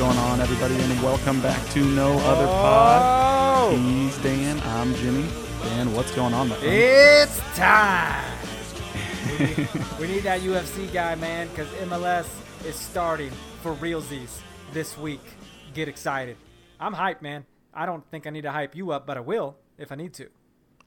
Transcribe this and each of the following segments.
Going on, everybody, and welcome back to No Other Pod. Oh. He's Dan, I'm Jimmy. Dan, what's going on, my friend? It's time. we, need, we need that UFC guy, man, because MLS is starting for realsies this week. Get excited. I'm hyped, man. I don't think I need to hype you up, but I will if I need to.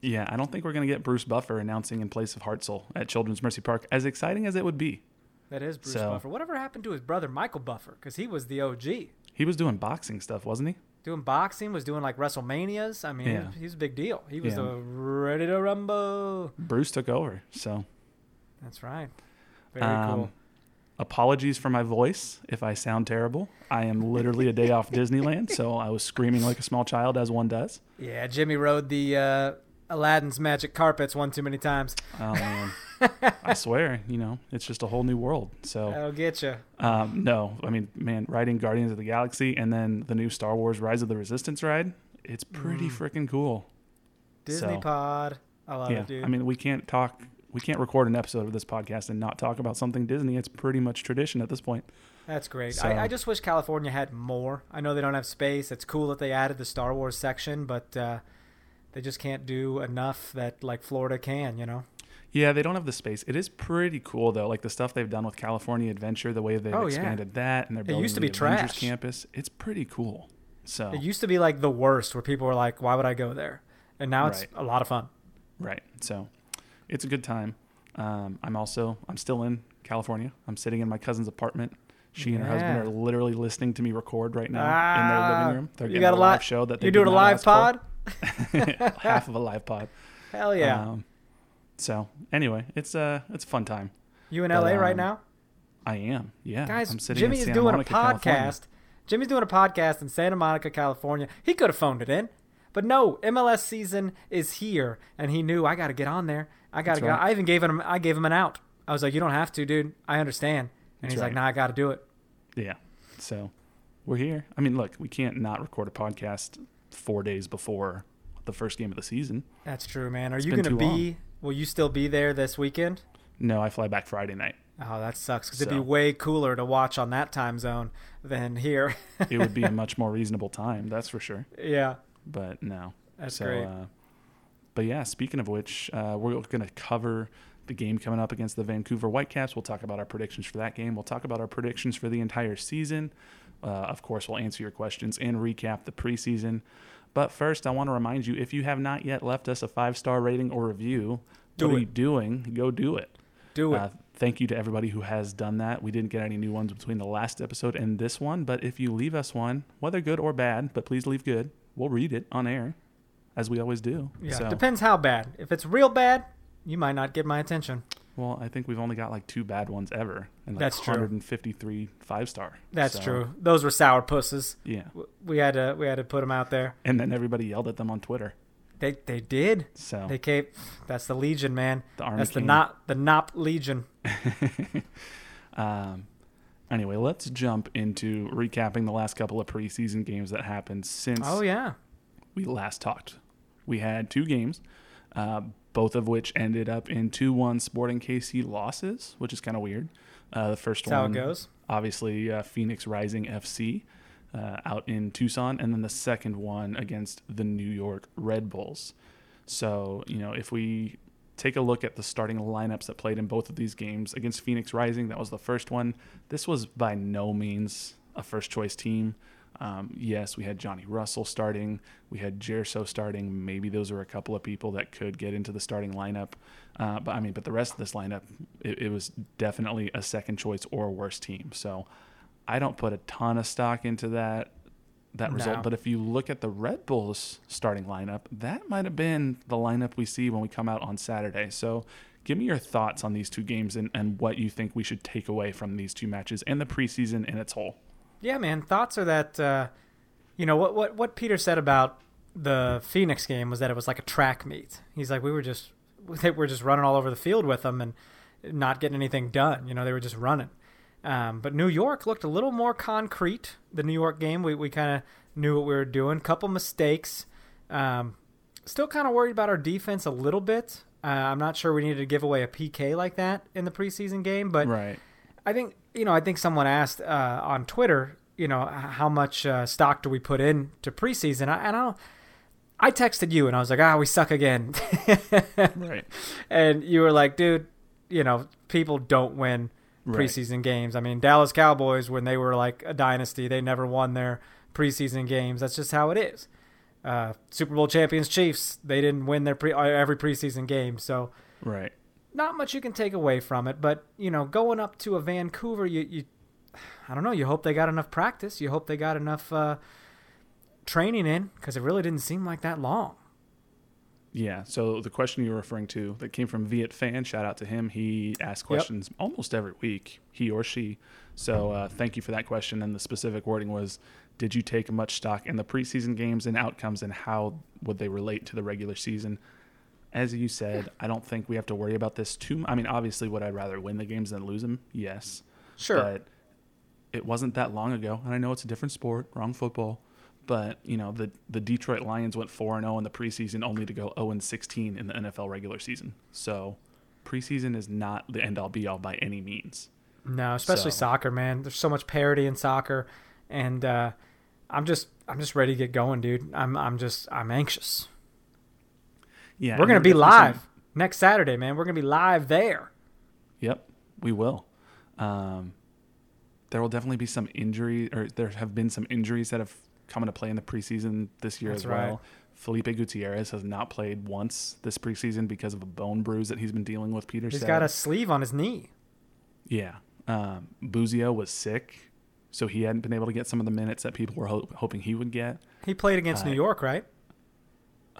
Yeah, I don't think we're going to get Bruce Buffer announcing in place of Hartzell at Children's Mercy Park, as exciting as it would be. That is Bruce So- Buffer. Whatever happened to his brother Michael Buffer? Because he was the OG. He was doing boxing stuff, wasn't he? Doing boxing, was doing like WrestleManias. I mean, Yeah. he's a big deal. He was Yeah. the ready to rumble. Bruce took over, so That's right. Very Um, cool. apologies for my voice if I sound terrible. I am literally a day off Disneyland, so I was screaming like a small child, as one does. Yeah, Jimmy rode the uh, Aladdin's magic carpets one too many times. Oh man, I swear, you know, it's just a whole new world. So That'll get you. Um, no, I mean, man, riding Guardians of the Galaxy and then the new Star Wars Rise of the Resistance ride, it's pretty freaking cool. Disney So, Pod. I love yeah, it, dude. I mean, we can't talk, we can't record an episode of this podcast and not talk about something Disney. It's pretty much tradition at this point. That's great. So- I, I just wish California had more. I know they don't have space. It's cool that they added the Star Wars section, but uh, they just can't do enough that like Florida can. You know? Yeah, they don't have the space. It is pretty cool though, like the stuff they've done with California Adventure, the way they've Oh, yeah. expanded that, and they're building used to the be Avengers trash. campus. It's pretty cool. So It used to be like the worst, where people were like, "Why would I go there?" And now it's a lot of fun. Right. So it's a good time. Um, I'm also I'm still in California. I'm sitting in my cousin's apartment. She and her husband are literally listening to me record right now in Ah, their living room. They're you getting got a live live show that they You're doing a live pod? for. half of a live pod. Hell yeah! Um, so anyway, it's uh it's a fun time. you in but, LA right um, now, I am. Yeah. guys? I'm sitting Jimmy is doing Monica, a podcast. California. Jimmy's doing a podcast in Santa Monica, California. He could have phoned it in, but no. MLS season is here, and he knew I got to get on there. I got to right. I even gave him. I gave him an out. I was like, "You don't have to, dude. I understand." And That's he's like, "Nah, I got to do it." Yeah. So we're here. I mean, look, we can't not record a podcast four days before the first game of the season. That's true, man. Are you gonna be? long. Will you still be there this weekend? No, I fly back Friday night. Oh, that sucks. Because it'd be way cooler to watch on that time zone than here. It would be a much more reasonable time, that's for sure. yeah, But no. that's so, great. Uh, but yeah, speaking of which, uh, we're going to cover the game coming up against the Vancouver Whitecaps. We'll talk about our predictions for that game. We'll talk about our predictions for the entire season. Uh, of course, we'll answer your questions and recap the preseason. But first, I want to remind you if you have not yet left us a five star rating or review, Do what are it. you doing? Go do it. do it. Uh, thank you to everybody who has done that. We didn't get any new ones between the last episode and this one, but if you leave us one, whether good or bad, but please leave good, we'll read it on air, as we always do. yeah, So, depends how bad. If it's real bad, you might not get my attention. Well, I think we've only got like two bad ones ever, and like That's true. 153 five star. That's So, true. Those were sour pusses. Yeah, We had to we had to put them out there. and then everybody yelled at them on Twitter. They they did. So They came. That's the Legion, man. The Army That's the not the Nop Legion. Um, anyway, let's jump into recapping the last couple of preseason games that happened since Oh yeah. we last talked. We had two games. Uh, both of which ended up in 2 1 Sporting KC losses, which is kind of weird. Uh, the first That's one, how it goes. obviously, uh, Phoenix Rising FC uh, out in Tucson, and then the second one against the New York Red Bulls. So, you know, if we take a look at the starting lineups that played in both of these games against Phoenix Rising, that was the first one. This was by no means a first choice team. Um, yes, we had Johnny Russell starting. We had Gerso starting. Maybe those are a couple of people that could get into the starting lineup. Uh, but I mean, but the rest of this lineup, it, it was definitely a second choice or worse team. So I don't put a ton of stock into that that No. result. But if you look at the Red Bulls starting lineup, that might have been the lineup we see when we come out on Saturday. So give me your thoughts on these two games and, and what you think we should take away from these two matches and the preseason in its whole. Yeah, man. Thoughts are that uh, you know what what what Peter said about the Phoenix game was that it was like a track meet. He's like we were just they were just running all over the field with them and not getting anything done. You know, they were just running. Um, but New York looked a little more concrete. The New York game, we, we kind of knew what we were doing. Couple mistakes. Um, still kind of worried about our defense a little bit. Uh, I'm not sure we needed to give away a PK like that in the preseason game, but Right. I think you know. I think someone asked uh, on Twitter, you know, how much uh, stock do we put in to preseason? I, and I, I texted you and I was like, ah, we suck again, Right. and you were like, dude, you know, people don't win Right. preseason games. I mean, Dallas Cowboys when they were like a dynasty, they never won their preseason games. That's just how it is. Uh, Super Bowl champions Chiefs, they didn't win their pre- uh, every preseason game, so Right. Not much you can take away from it, but you know, going up to a Vancouver, you, you I don't know, you hope they got enough practice, you hope they got enough uh, training in, because it really didn't seem like that long. Yeah. So the question you're referring to that came from Viet Fan, shout out to him. He asks questions almost every week, he or she. So uh, thank you for that question. And the specific wording was, did you take much stock in the preseason games and outcomes, and how would they relate to the regular season? As you said, I don't think we have to worry about this too. m- I mean, obviously, would I rather win the games than lose them? Yes. Sure. But it wasn't that long ago, and I know it's a different sport, wrong football. But you know the the Detroit Lions went four and zero in the preseason, only to go zero and sixteen in the NFL regular season. So preseason is not the end all be all by any means. No, especially So- soccer, man. There's so much parity in soccer, and uh, I'm just I'm just ready to get going, dude. I'm I'm just I'm anxious. Yeah, We're gonna be definitely some- live next Saturday, man. We're gonna be live there. Yep, we will. Um, there will definitely be some injury, or there have been some injuries that have come into play in the preseason this year That's as right. well. Felipe Gutierrez has not played once this preseason because of a bone bruise that he's been dealing with. Peter He's said. got a sleeve on his knee. Yeah. Um, Busio was sick, so he hadn't been able to get some of the minutes that people were ho- hoping he would get. He played against Uh, New York, right?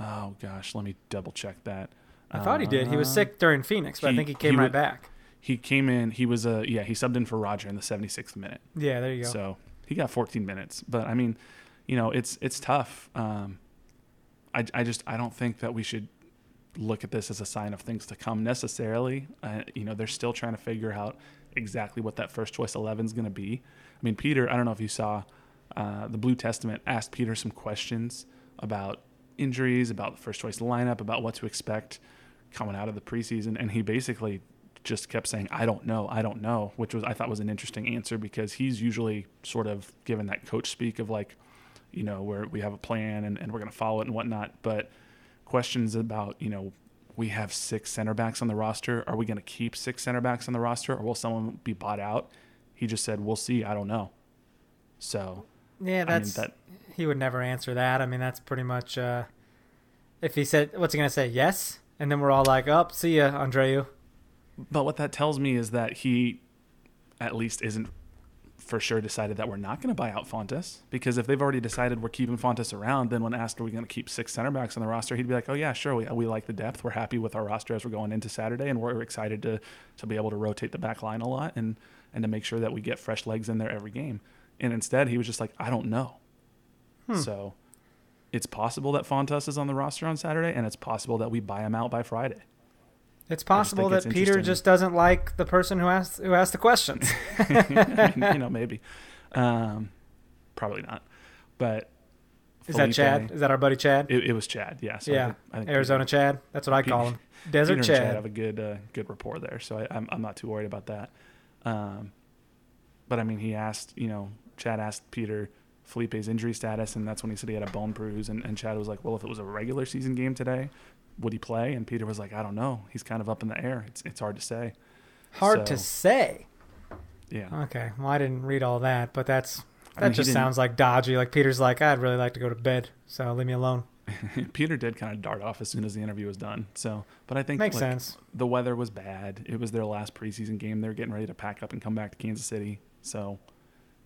Oh gosh, let me double check that. I thought he did. He was sick during Phoenix, but I think he came he right would- back. He came in. He was a yeah. He subbed in for Roger in the 76th minute, Yeah, there you go. so he got 14 minutes. But I mean, you know, it's it's tough. Um, I I just I don't think that we should look at this as a sign of things to come necessarily. Uh, you know, they're still trying to figure out exactly what that first choice 11 is going to be. I mean, Peter, I don't know if you saw uh, the Blue Testament asked Peter some questions about injuries, about the first choice lineup, about what to expect coming out of the preseason, and he basically just kept saying, "I don't know, I don't know," which was I thought was an interesting answer because he's usually sort of given that coach speak of like, you know, where we have a plan and, and we're going to follow it and whatnot, but questions about you know we have six center backs on the roster. Are we going to keep six center backs on the roster, or will someone be bought out? He just said, "We'll see. I don't know." So yeah, I mean, that's that he would never answer that. I mean, that's pretty much uh, if he said, "What's he gonna say?" Yes, and then we're all like, "Up, see ya, Andreu." But what that tells me is that he, at least, isn't for sure decided that we're not going to buy out Fontàs. Because if they've already decided we're keeping Fontàs around, then when asked, are we going to keep six center backs on the roster, he'd be like, oh, yeah, sure. We, we like the depth. We're happy with our roster as we're going into Saturday. And we're excited to, to be able to rotate the back line a lot and, and to make sure that we get fresh legs in there every game. And instead, he was just like, I don't know. So it's possible that Fontàs is on the roster on Saturday, and it's possible that we buy him out by Friday. It's possible that it's Peter just doesn't like the person who asked who asked the questions. I mean, you know, maybe. Um, probably not. But Is that Chad? Is that our buddy Chad? It, it was Chad. Yeah. So I yeah, think- I think Arizona Chad. That's what I call him. Peter, Desert Peter and Chad. have a good uh, good rapport there, so I, I'm I'm not too worried about that. Um, but I mean, he asked, you know, Chad asked Peter Felipe's injury status, and that's when he said he had a bone bruise, and, and Chad was like, well, if it was a regular season game today, would he play? And Peter was like, I don't know. He's kind of up in the air. It's it's hard to say. Hard to say. Yeah. Okay, well I didn't read all that, but that's I that mean, just sounds like dodgy. Like Peter's like, I'd really like to go to bed, so leave me alone. Peter did kind of dart off as soon as the interview was done. So, but I think Makes like, sense. the weather was bad. It was their last preseason game. They're getting ready to pack up and come back to Kansas City. So,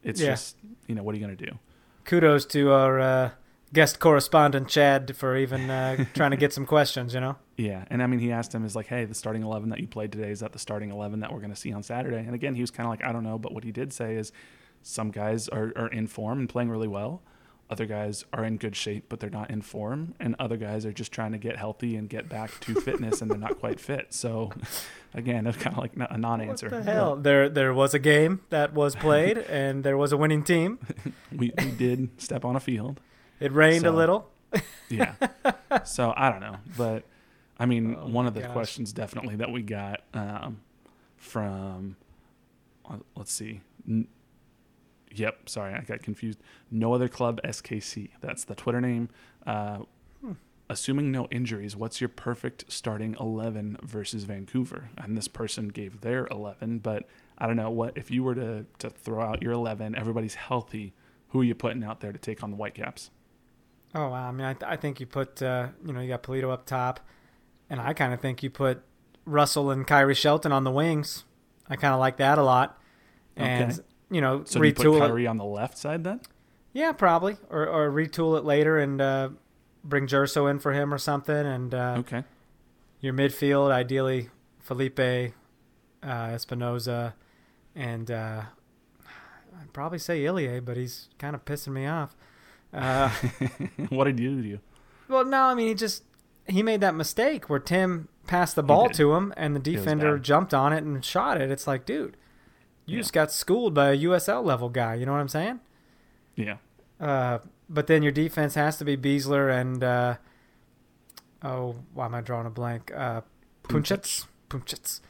it's Yeah. just you know what are you gonna do? Kudos to our uh, guest correspondent Chad for even uh, trying to get some questions. You know. Yeah, and I mean, he asked him, "Is like, hey, the starting eleven that you played today is that the starting eleven that we're going to see on Saturday?" And again, he was kind of like, "I don't know," but what he did say is, some guys are, are in form and playing really well, other guys are in good shape but they're not in form, and other guys are just trying to get healthy and get back to fitness and they're not quite fit. So, again, it's kind of like a non-answer. What the hell? There, there was a game that was played, and there was a winning team. We we did step on a field. It rained a little. Yeah. so I don't know, but I mean, Oh one of the gosh. questions definitely that we got um, from, uh, let's see. Yep, sorry, I got confused. No other club SKC. That's the Twitter name. Uh, Hmm. Assuming no injuries, what's your perfect starting eleven versus Vancouver? And this person gave their eleven, but I don't know what if you were to to throw out your eleven, everybody's healthy. Who are you putting out there to take on the Whitecaps? Oh wow! I mean, I, I think you put uh, you know you got Pulido up top, and I kind of think you put Russell and Khiry Shelton on the wings. I kind of like that a lot, and Okay. You know So do you put retool it. On the left side then? Yeah, probably, or or retool it later and uh, bring Gerso in for him or something, and uh, Okay. your midfield ideally Felipe, uh, Espinoza, and uh, I'd probably say Ilie, but he's kind of pissing me off. Uh, what did you do? Well, no, I mean he just he made that mistake where Tim passed the ball to him and the defender jumped on it and shot it. It's like, dude, you Yeah. just got schooled by a USL level guy. You know what I'm saying? Yeah. Uh, but then your defense has to be Besler and uh, oh, why am I drawing a blank? Uh, Puncec, Puncec,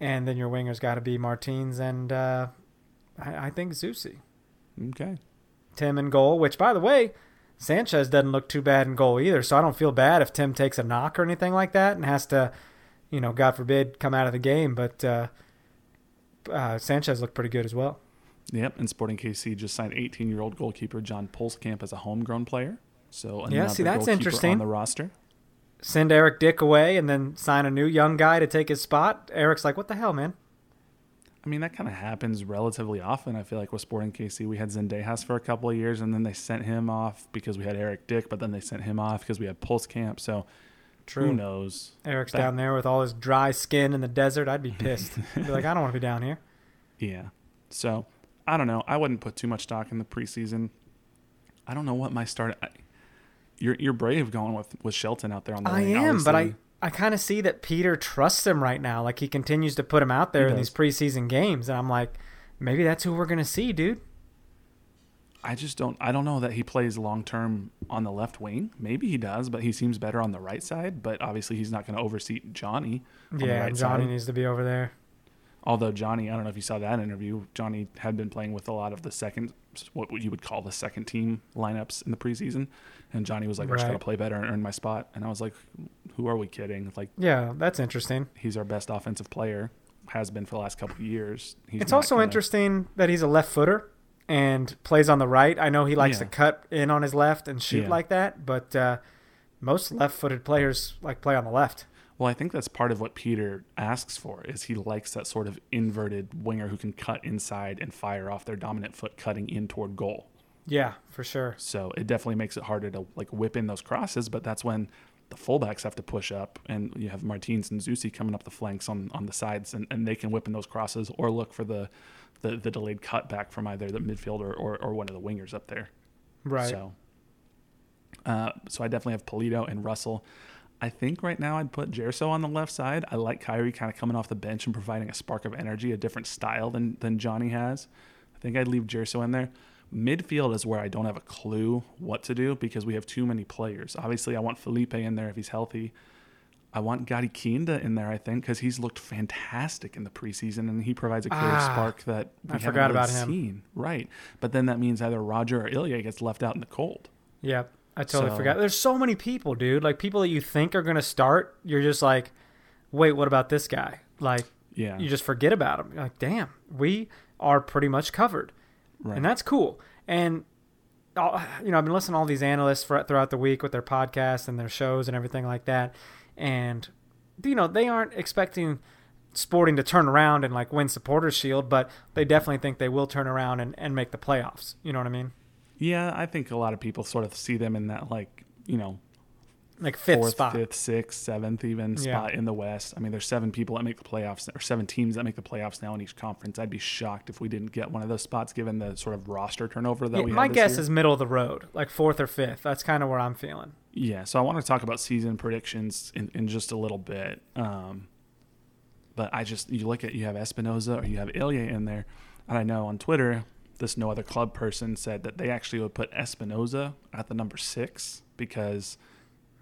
and then your wingers got to be Martins and uh, I, I think Zusi. Okay. Tim in goal, which by the way, Sanchez doesn't look too bad in goal either. So I don't feel bad if Tim takes a knock or anything like that and has to, you know, God forbid, come out of the game. But uh, uh, Sanchez looked pretty good as well. Yep. And Sporting KC just signed 18 year old goalkeeper John Pulskamp as a homegrown player. So another Yeah, see, that's interesting. on the roster. Send Eric Dick away and then sign a new young guy to take his spot. Eric's like, what the hell, man? I mean, that kind of happens relatively often. I feel like with Sporting KC, we had Zendejas for a couple of years, and then they sent him off because we had Eric Dick, but then they sent him off because we had Pulskamp. So who knows? Eric's That- down there with all his dry skin in the desert. I'd be pissed. I'd be like, I don't want to be down here. Yeah. So I don't know. I wouldn't put too much stock in the preseason. I don't know what my start. I, you're you're brave going with with Shelton out there on the. I wing, am, but I. I kind of see that Peter trusts him right now. Like he continues to put him out there He in these preseason games, and I'm like, maybe that's who we're gonna see, dude. I just don't. I don't know that he plays long term on the left wing. Maybe he does, but he seems better on the right side. But obviously, he's not going to overseat Johnny. Yeah, right Johnny side. needs to be over there. Although Johnny, I don't know if you saw that interview. Johnny had been playing with a lot of the second, what you would call the second team lineups in the preseason, and Johnny was like, "I just got to play better and earn my spot." And I was like, "Who are we kidding? Like, Yeah, that's interesting. he's our best offensive player, has been for the last couple of years. He's it's also gonna- interesting that he's a left footer and plays on the right. I know he likes Yeah. to cut in on his left and shoot Yeah. like that, but uh, most left-footed players like play on the left. Well, I think that's part of what Peter asks for is he likes that sort of inverted winger who can cut inside and fire off their dominant foot cutting in toward goal. Yeah, for sure. So it definitely makes it harder to like whip in those crosses, but that's when the fullbacks have to push up and you have Martins and Zusi coming up the flanks on, on the sides and, and they can whip in those crosses or look for the, the, the delayed cutback from either the midfielder or, or one of the wingers up there. Right. So, uh, so I definitely have Pulido and Russell. I think right now I'd put Gerso on the left side. I like Khiry kind of coming off the bench and providing a spark of energy, a different style than than Johnny has. I think I'd leave Gerso in there. Midfield is where I don't have a clue what to do because we have too many players. Obviously, I want Felipe in there if he's healthy. I want Gadi Kinda in there, I think, because he's looked fantastic in the preseason and he provides a creative Ah, spark that we I haven't forgot really about him. seen. Right. But then that means either Roger or Ilie gets left out in the cold. Yep. I totally So- forgot. There's so many people, dude. Like people that you think are gonna start, you're just like, wait, what about this guy? Like Yeah. you just forget about him. You're like, damn, we are pretty much covered, right. and that's cool. And uh, you know, I've been listening to all these analysts for, throughout the week with their podcasts and their shows and everything like that, and you know, they aren't expecting Sporting to turn around and like win Supporters Shield, but they definitely think they will turn around and, and make the playoffs. You know what I mean? yeah, I think a lot of people sort of see them in that like, you know, Like fifth fourth, spot. fifth, sixth, seventh, even Yeah. spot in the West. I mean, there's seven people that make the playoffs, or seven teams that make the playoffs now in each conference. I'd be shocked if we didn't get one of those spots, given the sort of roster turnover that Yeah, we. my guess year. is middle of the road, like fourth or fifth. That's kind of where I'm feeling. Yeah, so I want to talk about season predictions in, in just a little bit. Um, but I just you look at you have Espinoza or you have Ilie in there, and I know on Twitter this no other club person said that they actually would put Espinoza at the number six because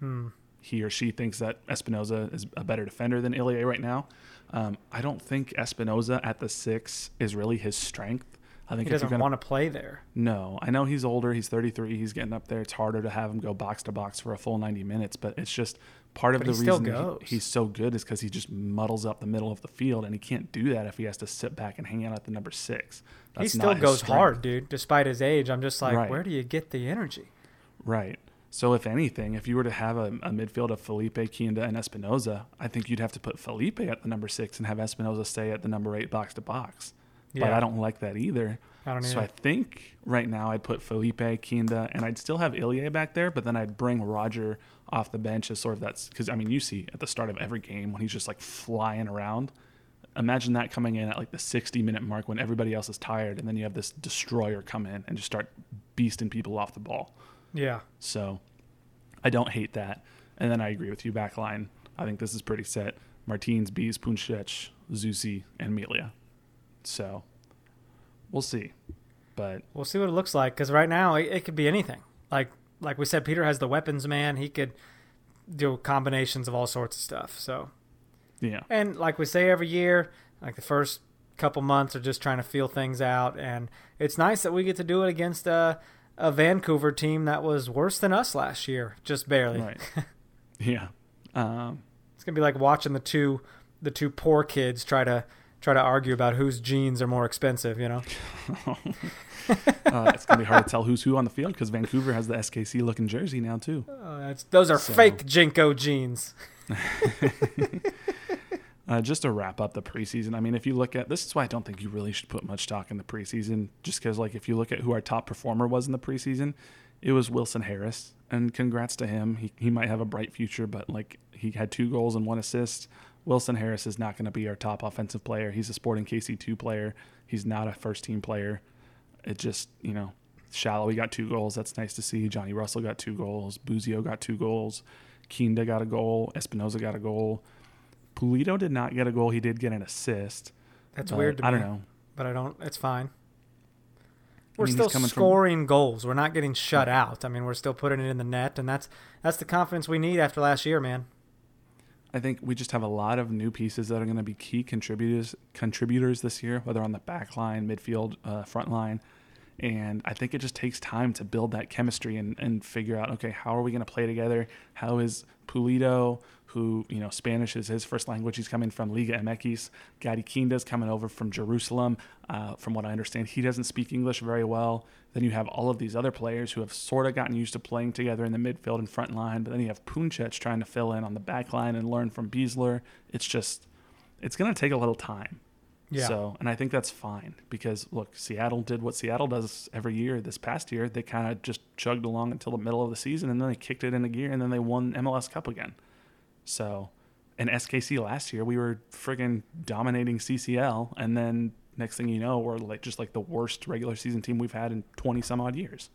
Hmm. he or she thinks that Espinoza is a better defender than Ilie right now. Um, I don't think Espinoza at the six is really his strength. I think He doesn't want to play there. no, I know he's older. He's 33. He's getting up there. It's harder to have him go box to box for a full 90 minutes, but it's just part of But the he reason he- he's so good is because he just muddles up the middle of the field, and he can't do that if he has to sit back and hang out at the number six. he still goes strength. hard, dude, despite his age. I'm just like, Right. where do you get the energy? Right. So if anything, if you were to have a, a midfield of Felipe, Kinda, and Espinoza, I think you'd have to put Felipe at the number six and have Espinoza stay at the number eight box to box. Yeah. But I don't like that either. I don't So I think right now I'd put Felipe, Kinda, and I'd still have Ilie back there, but then I'd bring Roger off the bench as sort of that's because I mean you see at the start of every game when he's just like flying around. Imagine that coming in at like the 60 minute mark when everybody else is tired, and then you have this destroyer come in and just start beasting people off the ball. Yeah. So I don't hate that. And then I agree with you, backline. I think this is pretty set. Martins, Bees, Puncec, Zusi, and Melia. So we'll see. But We'll see what it looks like because right now it, it could be anything. Like like we said, Peter has the weapons man. He could do combinations of all sorts of stuff. So yeah. and like we say every year, like the first couple months are just trying to feel things out, and it's nice that we get to do it against a a Vancouver team that was worse than us last year, just barely. Right. yeah. Um, It's gonna be like watching the two the two poor kids try to try to argue about whose jeans are more expensive. You know. uh, it's going to be hard to tell who's who on the field because Vancouver has the SKC looking jersey now, too. Oh, that's, those are So- fake JNCO jeans. Uh, just to wrap up the preseason, I mean, if you look at this, is why I don't think you really should put much stock in the preseason. Just because, like, if you look at who our top performer was in the preseason, it was Wilson Harris, and congrats to him. He he might have a bright future, but like he had two goals and one assist. Wilson Harris is not going to be our top offensive player. He's a Sporting KC two player. He's not a first team player. It just you know, shallow. He got two goals. That's nice to see. Johnny Russell got two goals. Busio got two goals. Kinda got a goal. Espinoza got a goal. Pulido did not get a goal. He did get an assist. That's weird to I don't know. but I don't. It's fine. We're mean, still coming from- scoring goals. We're not getting shut out. I mean, we're still putting it in the net, and that's that's the confidence we need after last year, man. I think we just have a lot of new pieces that are going to be key contributors contributors this year, whether on the back line, midfield, uh, front line. And I think it just takes time to build that chemistry and, and figure out, okay, how are we going to play together? How is Pulido, who, you know, Spanish is his first language, he's coming from Liga MX. Gadi Kinda's coming over from Jerusalem. Uh, from what I understand, he doesn't speak English very well. Then you have all of these other players who have sort of gotten used to playing together in the midfield and front line. But then you have Puncec trying to fill in on the back line and learn from Besler. It's just, it's going to take a little time. Yeah. So, and I think that's fine because look, Seattle did what Seattle does every year. This past year, they kind of just chugged along until the middle of the season, and then they kicked it into gear, and then they won MLS Cup again. So, and SKC last year, we were friggin' dominating CCL, and then next thing you know, we're like just like the worst regular season team we've had in twenty some odd years.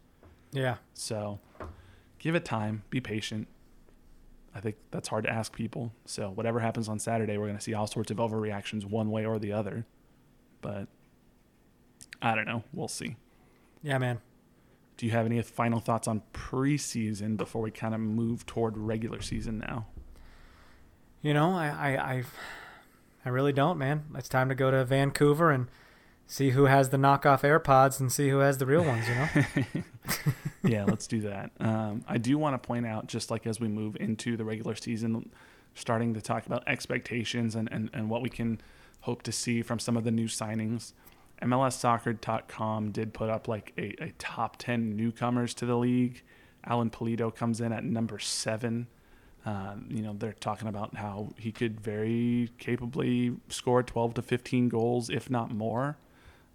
Yeah. So, give it time, be patient. I think that's hard to ask people. So, whatever happens on Saturday, we're going to see all sorts of overreactions one way or the other. But I don't know. We'll see. Yeah, man. Do you have any final thoughts on preseason before we kind of move toward regular season now? You know, I, I, I, I really don't, man. It's time to go to Vancouver and see who has the knockoff AirPods and see who has the real ones. You know. yeah, let's do that. Um, I do want to point out, just like as we move into the regular season, starting to talk about expectations and, and, and what we can hope to see from some of the new signings. MLSsoccer.com did put up like a, a top 10 newcomers to the league. Alan Pulido comes in at number seven. Uh, you know, they're talking about how he could very capably score 12 to 15 goals, if not more.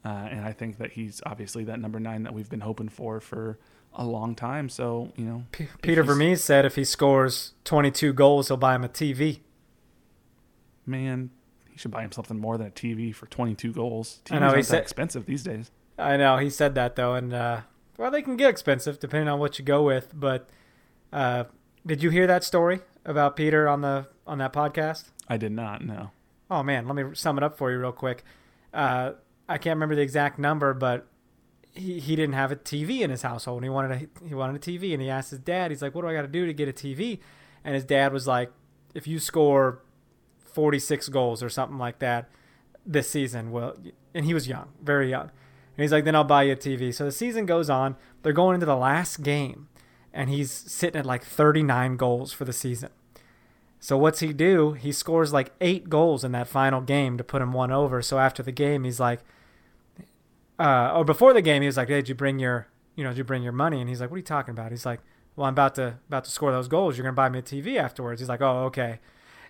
Uh, and I think that he's obviously that number nine that we've been hoping for for a long time. So, you know, P- Peter Vermes said if he scores 22 goals, he'll buy him a TV. Man, he should buy him something more than a TV for 22 goals. TVs I know he's said, expensive these days. I know he said that though, and uh, well, they can get expensive depending on what you go with. But uh, did you hear that story about Peter on the on that podcast? I did not. No. Oh man, let me sum it up for you real quick. Uh, I can't remember the exact number, but he, he didn't have a TV in his household. And he wanted a he wanted a TV, and he asked his dad. He's like, "What do I got to do to get a TV?" And his dad was like, "If you score 46 goals or something like that this season, well, and he was young, very young, and he's like, then I'll buy you a TV." So the season goes on. They're going into the last game, and he's sitting at like 39 goals for the season. So what's he do? He scores like eight goals in that final game to put him one over. So after the game, he's like uh, or before the game, he was like, hey, "Did you bring your, you know, did you bring your money?" And he's like, "What are you talking about?" He's like, "Well, I'm about to about to score those goals. You're gonna buy me a TV afterwards." He's like, "Oh, okay."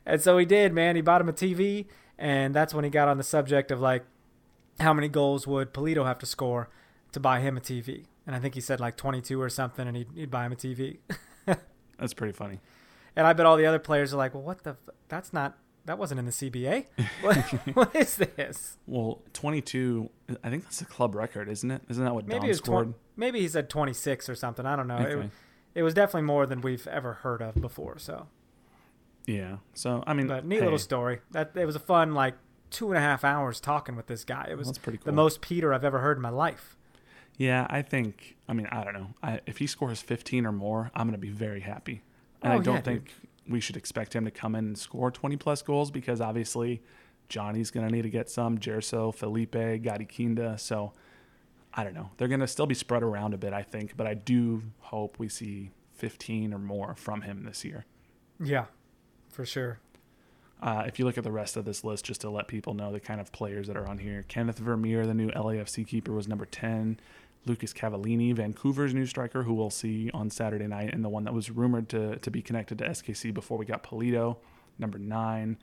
And so he did, man. He bought him a TV, and that's when he got on the subject of like, how many goals would Pulido have to score to buy him a TV? And I think he said like 22 or something, and he'd, he'd buy him a TV. that's pretty funny. And I bet all the other players are like, "Well, what the? F- that's not that wasn't in the CBA. what, what is this? Well, 22. I think that's a club record, isn't it? Isn't that what maybe Dom scored? Tw- maybe he said 26 or something. I don't know. Okay. It, it, was definitely more than we've ever heard of before. So. Yeah. So I mean, but neat hey. little story. That it was a fun like two and a half hours talking with this guy. It was pretty cool. the most Peter I've ever heard in my life. Yeah, I think. I mean, I don't know. I, if he scores 15 or more, I'm going to be very happy. And oh, I don't yeah, think dude we should expect him to come in and score 20 plus goals because obviously Johnny's going to need to get some. Gerso, Felipe, Gadi Kinda. So I don't know. They're going to still be spread around a bit, I think, but I do hope we see 15 or more from him this year. Yeah, for sure. Uh, if you look at the rest of this list, just to let people know the kind of players that are on here, Kenneth Vermeer, the new LAFC keeper, was number 10. Lucas Cavallini, Vancouver's new striker, who we'll see on Saturday night, and the one that was rumored to, to be connected to SKC before we got Pulido, number nine.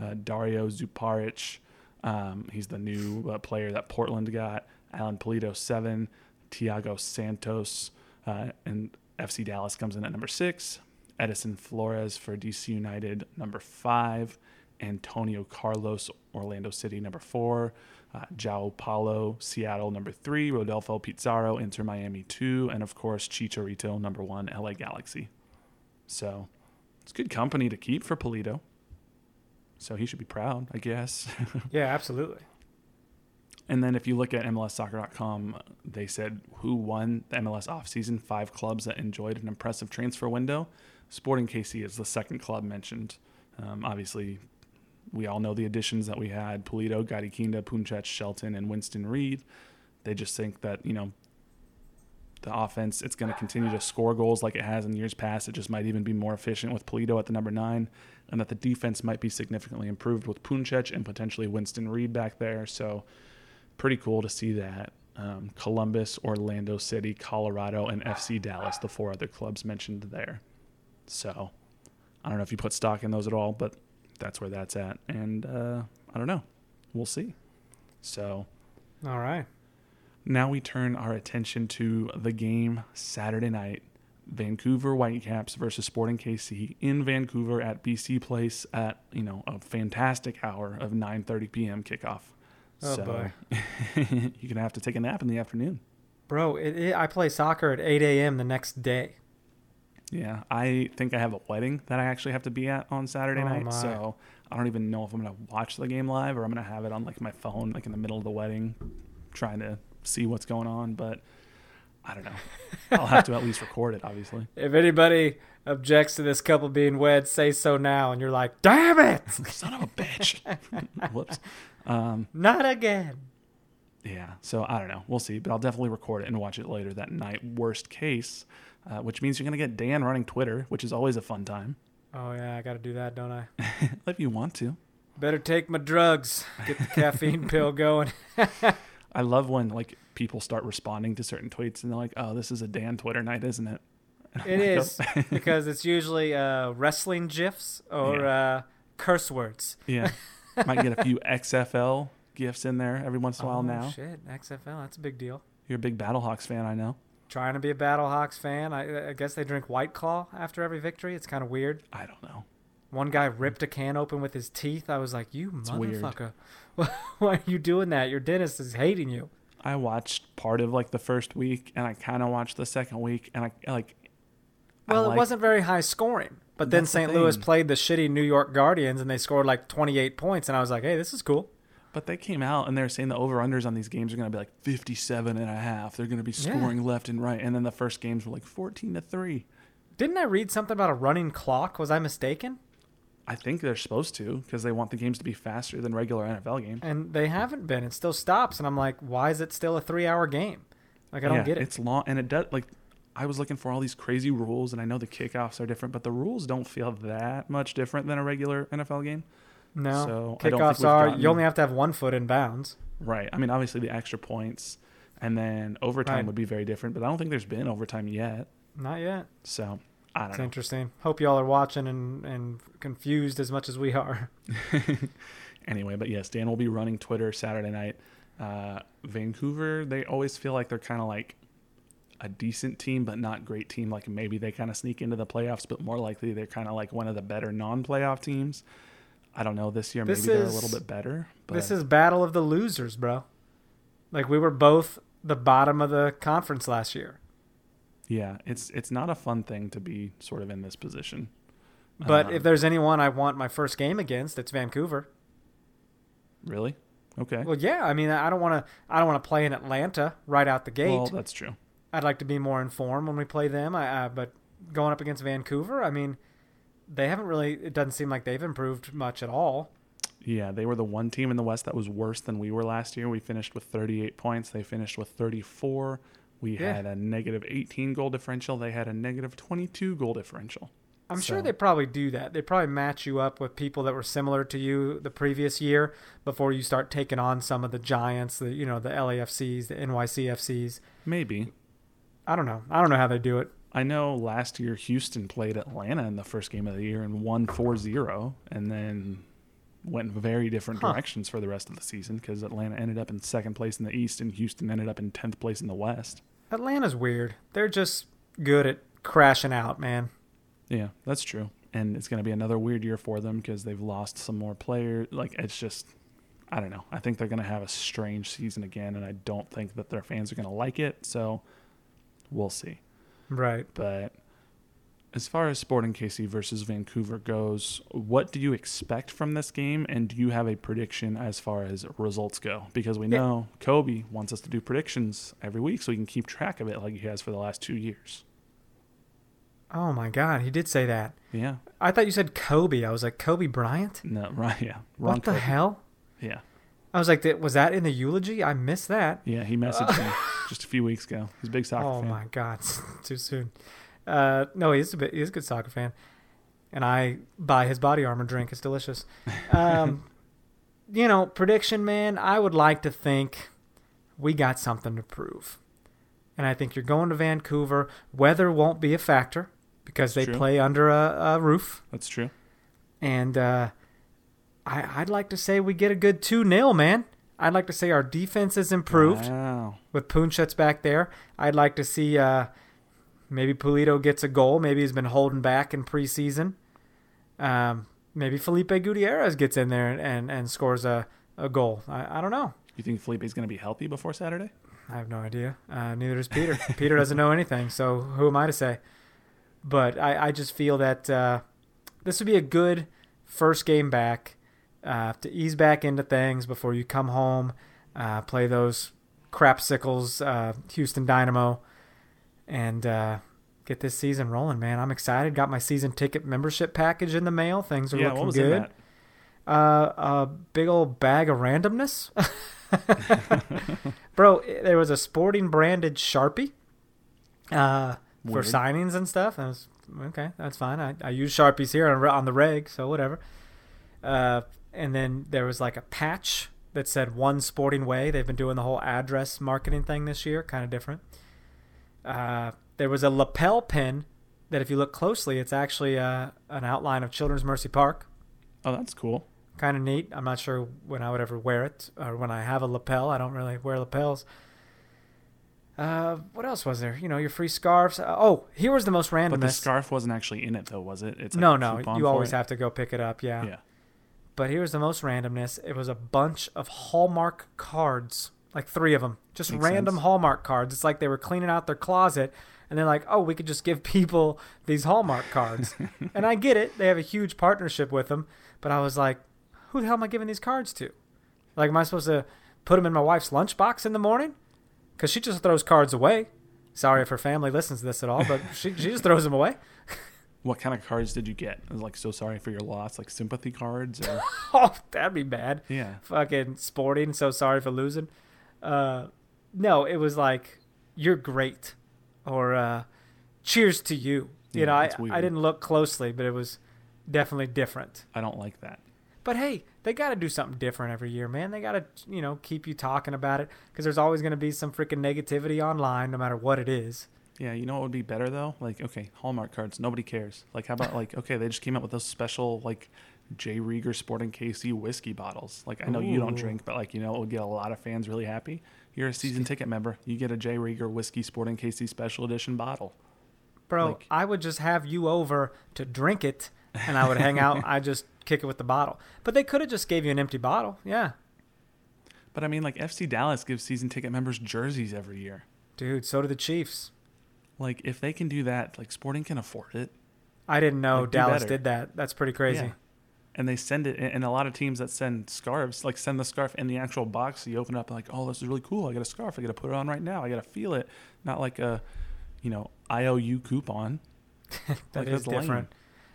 Uh, Dario Zuparic, um, he's the new uh, player that Portland got. Alan Pulido, seven. Thiago Santos, uh, and FC Dallas comes in at number six. Edison Flores for DC United, number five. Antonio Carlos, Orlando City, number four uh, João Paulo, Seattle, number three, Rodolfo Pizarro, Inter Miami, two, and of course, Chicharito, number one, LA Galaxy. So it's good company to keep for Pulido. So he should be proud, I guess. yeah, absolutely. And then if you look at MLSsoccer.com, they said who won the MLS offseason, five clubs that enjoyed an impressive transfer window. Sporting KC is the second club mentioned. Um, obviously, we all know the additions that we had Pulido, Gadi Kinda, Shelton, and Winston Reid. They just think that, you know, the offense, it's going to continue to score goals like it has in years past. It just might even be more efficient with Pulido at the number nine, and that the defense might be significantly improved with Puncec and potentially Winston Reid back there. So, pretty cool to see that. Um, Columbus, Orlando City, Colorado, and FC Dallas, the four other clubs mentioned there. So, I don't know if you put stock in those at all, but that's where that's at. And uh, I don't know. We'll see. So, all right. Now we turn our attention to the game Saturday night. Vancouver Whitecaps versus Sporting KC in Vancouver at BC Place at you know a fantastic hour of 9:30 p.m. kickoff. Oh so, boy, you're gonna have to take a nap in the afternoon. Bro, it, it, I play soccer at 8 a.m. the next day. Yeah, I think I have a wedding that I actually have to be at on Saturday oh night. My. So I don't even know if I'm gonna watch the game live or I'm gonna have it on like my phone, like in the middle of the wedding, trying to see what's going on. But I don't know. I'll have to at least record it, obviously. If anybody objects to this couple being wed, say so now. And you're like, damn it, Son of a bitch. Whoops. Um, not again. yeah. So I don't know. We'll see. But I'll definitely record it and watch it later that night. Worst case, uh, which means you're gonna get Dan running Twitter, which is always a fun time. Oh yeah, I got to do that, don't I? if you want to. Better take my drugs. Get the caffeine pill going. I love when like people start responding to certain tweets and they're like, "Oh, this is a Dan Twitter night, isn't it?" It is because it's usually uh, wrestling gifs or uh, curse words. Yeah. Might get a few XFL gifs in there every once in a while oh, now. shit, XFL, that's a big deal. You're a big Battlehawks fan, I know. Trying to be a Battlehawks fan. I, I guess they drink White Claw after every victory. It's kind of weird. I don't know. One guy ripped a can open with his teeth. I was like, "You motherfucker! Why are you doing that? Your dentist is hating you." I watched part of like the first week and I kind of watched the second week and I like I Well, like- it wasn't very high scoring. But then That's the St. Louis played the shitty New York Guardians and they scored like 28 points. And I was like, hey, this is cool. But they came out and they're saying the over unders on these games are going to be like 57 and a half. They're going to be Yeah. scoring left and right. And then the first games were like 14 to 3. Didn't I read something about a running clock? Was I mistaken? I think they're supposed to because they want the games to be faster than regular NFL games. And they haven't been. It still stops. And I'm like, why is it still a three hour game? Like, I don't yeah, get it. It's long and it does like I was looking for all these crazy rules and I know the kickoffs are different, but the rules don't feel that much different than a regular NFL game. No. So, I don't think Kickoffs are, gotten- you only have to have one foot in bounds. Right. I mean, obviously the extra points and then overtime Right. would be very different, but I don't think there's been overtime yet. Not yet. So I don't It's know. interesting. Hope y'all are watching and, and confused as much as we are. anyway, but yes, Dan will be running Twitter Saturday night. Uh, Vancouver, they always feel like they're kind of like a decent team, but not great team. Like maybe they kind of sneak into the playoffs, but more likely they're kind of like one of the better non-playoff teams. I don't know. This year, This maybe they're a little bit better. But This is battle of the losers, bro. Like we were both the bottom of the conference last year. yeah, it's it's not a fun thing to be sort of in this position. But Um, if there's anyone I want my first game against, it's Vancouver. really, okay, Well, yeah. I mean, I don't want to. I don't want to play in Atlanta right out the gate. well, that's true. I'd like to be more informed when we play them. I, I, but going up against Vancouver, I mean, they haven't really. It doesn't seem like they've improved much at all. Yeah, they were the one team in the West that was worse than we were last year. We finished with 38 points. They finished with 34. We Yeah. had a negative 18 goal differential. They had a negative 22 goal differential. I'm sure they probably do that. They probably match you up with people that were similar to you the previous year before you start taking on some of the giants, the you know the LAFCs, the NYCFCs. Maybe. I don't know. I don't know how they do it. I know last year Houston played Atlanta in the first game of the year and won 4-0 and then went very different Huh. directions for the rest of the season because Atlanta ended up in second place in the East and Houston ended up in 10th place in the West. Atlanta's weird. They're just good at crashing out, man. Yeah, that's true. And it's going to be another weird year for them because they've lost some more players. Like, it's just, I don't know. I think they're going to have a strange season again, and I don't think that their fans are going to like it. So we'll see. Right. But as far as Sporting KC versus Vancouver goes, what do you expect from this game? And do you have a prediction as far as results go? Because we Yeah. know Kobe wants us to do predictions every week so we can keep track of it like he has for the last two years. Oh my God, he did say that. Yeah. I thought you said Kobe. I was like Kobe Bryant. No, right. Yeah. Ron What the Kobe. hell? Yeah. I was like, was that in the eulogy? I missed that. Yeah, he messaged me just a few weeks ago. He's a big soccer oh fan. my God, too soon. Uh, no, he's a bit. He's a good soccer fan, and I buy his body armor drink. It's delicious. Um, you know, prediction, man. I would like to think we got something to prove, and I think you're going to Vancouver. Weather won't be a factor because they True. play under a, a roof, That's true. and uh, I, I'd like to say we get a good two 0 man. I'd like to say our defense is improved Wow. with Puncec back there. I'd like to see uh, maybe Pulido gets a goal. Maybe he's been holding back in preseason. Um, maybe Felipe Gutierrez gets in there and, and, and scores a, a goal. I, I don't know. You think Felipe's going to be healthy before Saturday? I have no idea. Uh, neither does Peter. Peter doesn't know anything, so who am I to say? But I, I just feel that uh, this would be a good first game back uh, to ease back into things before you come home, uh, play those crapsicles, uh, Houston Dynamo, and uh, get this season rolling, man. I'm excited. Got my season ticket membership package in the mail. Things are yeah, looking what was good. in that? Uh, a big old bag of randomness. Bro, there was a sporting branded Sharpie uh, for signings and stuff. I was okay. That's fine. I, I use Sharpies here on, on the reg, so whatever. Uh, and then there was like a patch that said "One Sporting Way." They've been doing the whole address marketing thing this year, kind of different. Uh, there was a lapel pin that, if you look closely, it's actually uh, an outline of Children's Mercy Park Oh, that's cool. kind of neat. I'm not sure when I would ever wear it or when I have a lapel. I don't really wear lapels. Uh, what else was there? You know, your free scarves. Uh, oh, here was the most random. But the scarf wasn't actually in it, though, was it? It's like no, no, you always have to go pick it up. Yeah. Yeah. But here's the most randomness. It was a bunch of Hallmark cards, like three of them, just Makes random sense. Hallmark cards. It's like they were cleaning out their closet and they're like, oh, we could just give people these Hallmark cards. and I get it. They have a huge partnership with them. But I was like, who the hell am I giving these cards to? Like, am I supposed to put them in my wife's lunchbox in the morning? Because she just throws cards away. Sorry if her family listens to this at all, but she, she just throws them away. What kind of cards did you get? It was like so sorry for your loss, like sympathy cards, or Oh, that'd be bad. yeah. fucking sporting. So sorry for losing. Uh, no, it was like you're great, or uh, cheers to you. You Yeah, know, I weird. I didn't look closely, but it was definitely different. I don't like that. But hey, they got to do something different every year, man. They got to you know keep you talking about it because there's always going to be some freaking negativity online, no matter what it is. Yeah, you know what would be better though? Like, okay, Hallmark cards, nobody cares. Like, how about like, okay, they just came out with those special like J. Rieger Sporting KC whiskey bottles. Like, I know you don't drink, but like, you know, it would get a lot of fans really happy. You're a season ticket member, you get a J. Rieger whiskey Sporting KC special edition bottle. Bro, Like- I would just have you over to drink it, and I would hang out. I just kick it with the bottle. But they could have just gave you an empty bottle. Yeah, But I mean, like, FC Dallas gives season ticket members jerseys every year. dude. So do the Chiefs. Like, if they can do that, like, Sporting can afford it. I didn't know Like, Dallas did that. That's pretty crazy. Yeah. And they send it, and a lot of teams that send scarves, like send the scarf in the actual box. So you open it up, like, oh, this is really cool. I got a scarf. I got to put it on right now. I got to feel it. Not like a, you know, IOU coupon. That Like, is that's lame. different.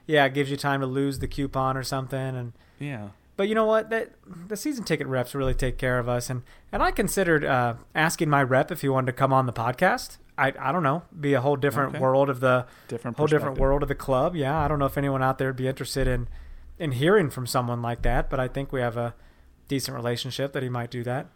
Yeah, it gives you time to lose the coupon or something, and Yeah. But you know what? That the season ticket reps really take care of us, and and I considered uh, asking my rep if he wanted to come on the podcast. I I don't know, be a whole different Okay. world of the Different whole different world of the club. Yeah, I don't know if anyone out there would be interested in in hearing from someone like that, but I think we have a decent relationship that he might do that.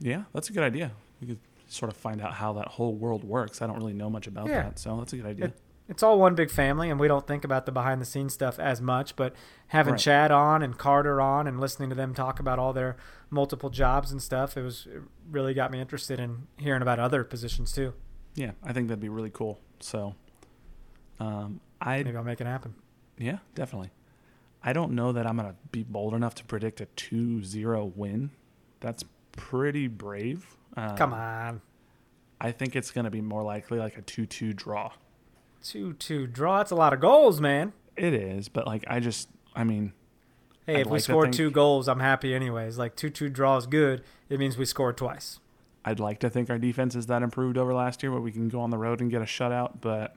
Yeah, that's a good idea. We could sort of find out how that whole world works. I don't really know much about Yeah. that, so that's a good idea. It- It's all one big family, and we don't think about the behind the scenes stuff as much. But having Right. Chad on and Carter on and listening to them talk about all their multiple jobs and stuff, it was it really got me interested in hearing about other positions too. yeah, I think that'd be really cool. So, um, I Maybe I'll make it happen. Yeah, definitely. I don't know that I'm going to be bold enough to predict a 2 0 win. That's pretty brave. Um, Come on, I think it's going to be more likely like a 2 2 draw. Two two draw. That's a lot of goals, man. It is, but like, I just, I mean, Hey, I'd if we like score think- two goals, I'm happy anyways. Like two two draw is good. It means we scored twice. I'd like to think our defense is that improved over last year where we can go on the road and get a shutout, but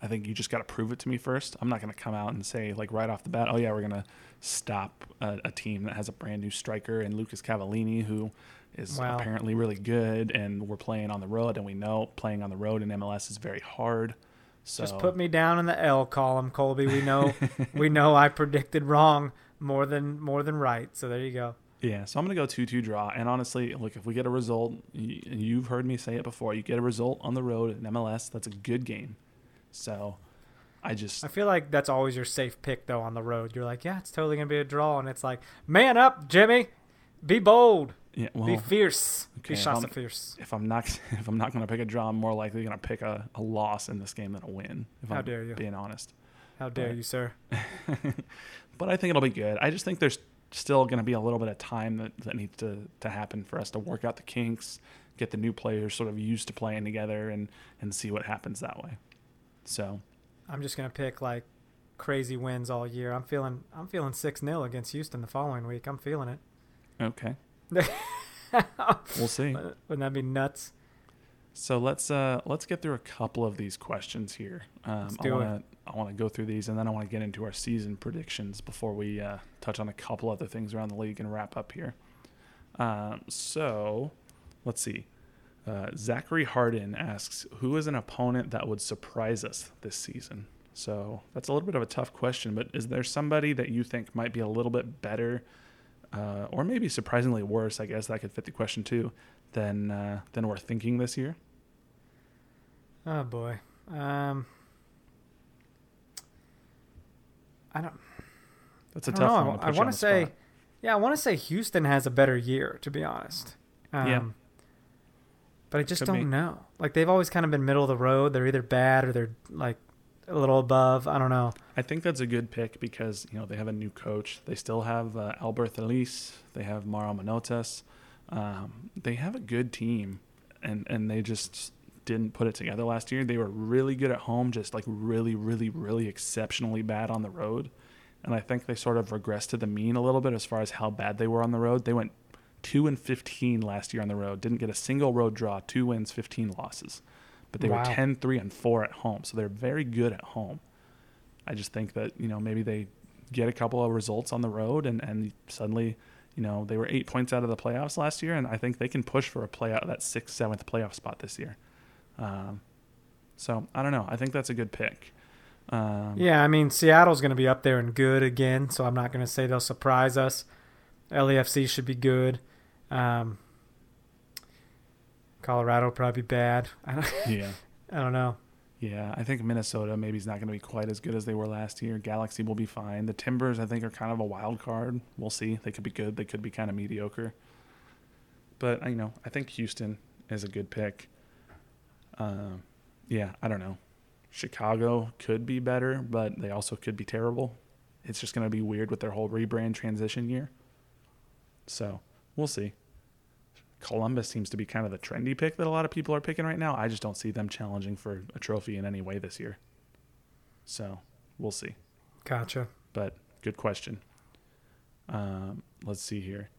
I think you just got to prove it to me first. I'm not going to come out and say, like, right off the bat, oh, yeah, we're going to stop a, a team that has a brand new striker and Lucas Cavallini, who is Wow. apparently really good, and we're playing on the road, and we know playing on the road in MLS is very hard. So Just put me down in the L column, Colby. We know we know I predicted wrong more than more than right. So there you go. Yeah, so I'm going to go 2 2 draw. And honestly, look, if we get a result, and you've heard me say it before, you get a result on the road in MLS, that's a good game. So I just, I feel like that's always your safe pick though on the road. You're like, yeah, it's totally gonna be a draw, and it's like, man up, Jimmy, be bold, yeah, well, be fierce, okay, be shasa I'm- fierce. if I'm not if I'm not going to pick a draw, I'm more likely going to pick a, a loss in this game than a win. If How I'm dare you. being honest. How dare but- you, sir? But I think it'll be good. I just think there's still going to be a little bit of time that, that needs to, to happen for us to work out the kinks, get the new players sort of used to playing together, and and see what happens that way. So I'm just gonna pick like crazy wins all year. I'm feeling I'm feeling six 0 against Houston the following week. I'm feeling it. okay, we'll see. Wouldn't that be nuts? So let's uh let's get through a couple of these questions here. Um, I want to I want to go through these and then I want to get into our season predictions before we uh, touch on a couple other things around the league and wrap up here. Um, so let's see. Uh, Zachary Harden asks, "Who is an opponent that would surprise us this season?" So that's a little bit of a tough question, but is there somebody that you think might be a little bit better, uh, or maybe surprisingly worse? I guess that could fit the question too. Than uh, than we're thinking this year. Oh boy. Um, I don't. That's a tough know. one. To I, want to say, spot. yeah, I want to say Houston has a better year, to be honest. Um, Yeah. But I just Could don't be. know. Like they've always kind of been middle of the road. They're either bad or they're like a little above. I don't know. I think that's a good pick because you know they have a new coach. They still have uh, Alberth Elis. They have Mauro Manotas. Um, they have a good team, and and they just didn't put it together last year. They were really good at home, just like really, really, really exceptionally bad on the road. And I think they sort of regressed to the mean a little bit as far as how bad they were on the road. They went two and fifteen last year on the road. Didn't get a single road draw. Two wins, fifteen losses. But they Wow. were 10, 3, and 4 at home. So they're very good at home. I just think that, you know, maybe they get a couple of results on the road and, and suddenly, you know, they were eight points out of the playoffs last year. And I think they can push for a playoff, that sixth, seventh playoff spot this year. Um, so I don't know. I think that's a good pick. Um, Yeah, I mean Seattle's going to be up there and good again, so I'm not going to say they'll surprise us. LAFC should be good. Um, Colorado probably bad. I don't, Yeah. I don't know. Yeah, I think Minnesota maybe is not going to be quite as good as they were last year. Galaxy will be fine. The Timbers, I think, are kind of a wild card. We'll see. They could be good. They could be kind of mediocre. But you know, I think Houston is a good pick. Um, yeah, I don't know. Chicago could be better, but they also could be terrible. It's just going to be weird with their whole rebrand transition year. So we'll see. Columbus seems to be kind of the trendy pick that a lot of people are picking right now. I just don't see them challenging for a trophy in any way this year. So we'll see. Gotcha. But good question. Um, let's see here.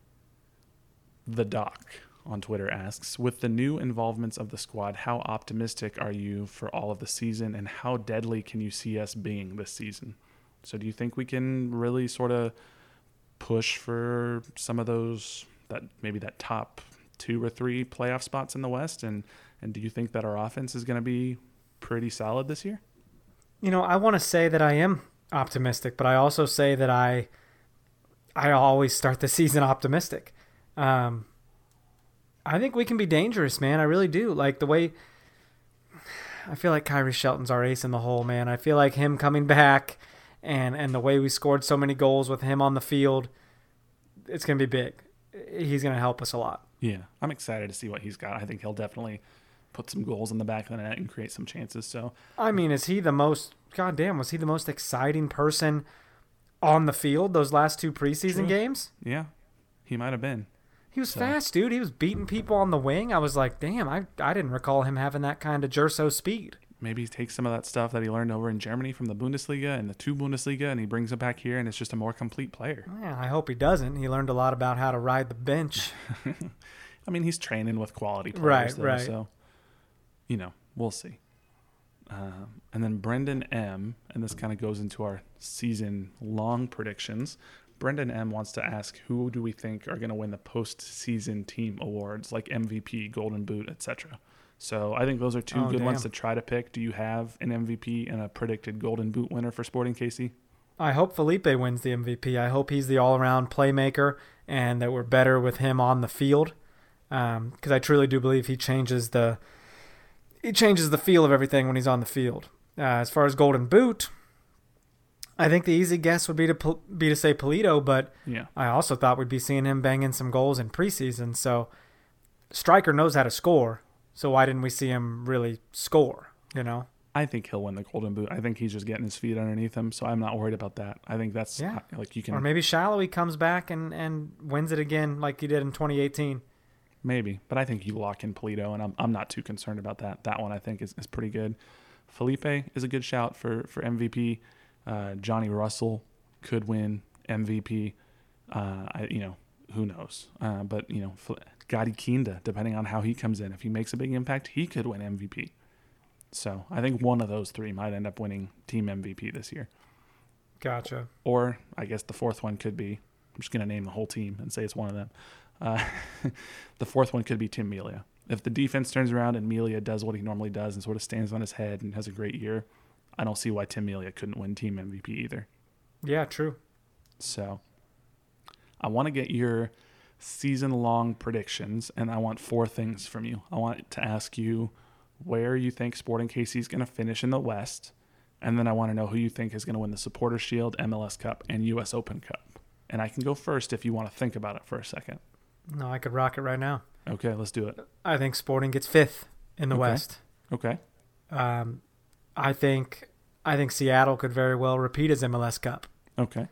The Doc on Twitter asks With the new involvements of the squad, how optimistic are you for all of the season and how deadly can you see us being this season? So, do you think we can really sort of push for some of those, that maybe that top two or three playoff spots in the West? And, and do you think that our offense is going to be pretty solid this year? You know, I want to say that I am optimistic, but I also say that I I always start the season optimistic. Um, I think we can be dangerous, man. I really do. Like the way I feel like Khiry Shelton's our ace in the hole, man. I feel like him coming back and and the way we scored so many goals with him on the field, it's gonna be big. He's gonna help us a lot. Yeah, I'm excited to see what he's got. I think he'll definitely put some goals in the back of the net and create some chances. So I mean, is he the most? God damn, was he the most exciting person on the field those last two preseason True. games? yeah, he might have been. He was So- fast, dude. He was beating people on the wing. I was like, damn, I I didn't recall him having that kind of Gerso speed. Maybe he takes some of that stuff that he learned over in Germany from the Bundesliga and the two Bundesliga, and he brings it back here, and it's just a more complete player. Yeah, I hope he doesn't. He learned a lot about how to ride the bench. I mean, he's training with quality players, Right, though, right. So, you know, we'll see. Um, and then Brendan M, and this kind of goes into our season long predictions. Brendan M wants to ask who do we think are going to win the postseason team awards like MVP, Golden Boot, etc. So I think those are two Oh, good ones to try to pick. Do you have an MVP and a predicted Golden Boot winner for Sporting KC? I hope Felipe wins the MVP. I hope he's the all-around playmaker and that we're better with him on the field. Because I truly do believe he changes the he changes the feel of everything when he's on the field. Uh, as far as Golden Boot, I think the easy guess would be to be to say Pulido, but Yeah. I also thought we'd be seeing him banging some goals in preseason. So striker knows how to score. So why didn't we see him really score? You know? I think he'll win the Golden Boot. I think he's just getting his feet underneath him, so I'm not worried about that. I think that's Yeah. like you can Or maybe Salloi comes back and, and wins it again like he did in 2018. Maybe, but I think you lock in Pulido, and I'm I'm not too concerned about that. That one I think is, is pretty good. Felipe is a good shout for for MVP. Uh, Johnny Russell could win MVP. Uh, I, you know, who knows? Uh, but you know, Gadi Kinda, depending on how he comes in, if he makes a big impact, he could win MVP. So I think one of those three might end up winning team MVP this year. Gotcha. Or I guess the fourth one could be. I'm just gonna name the whole team and say it's one of them. Uh, the fourth one could be Tim Melia. If the defense turns around and Melia does what he normally does and sort of stands on his head and has a great year, I don't see why Tim Melia couldn't win team MVP either. Yeah, true. So I want to get your season long predictions and I want four things from you. I want to ask you where you think Sporting KC is going to finish in the West. And then I want to know who you think is going to win the Supporter Shield, MLS Cup, and US Open Cup. And I can go first if you want to think about it for a second. No, I could rock it right now. Okay, let's do it. I think Sporting gets fifth in the Okay. West. Okay. Um, I think I think Seattle could very well repeat as MLS Cup. Okay.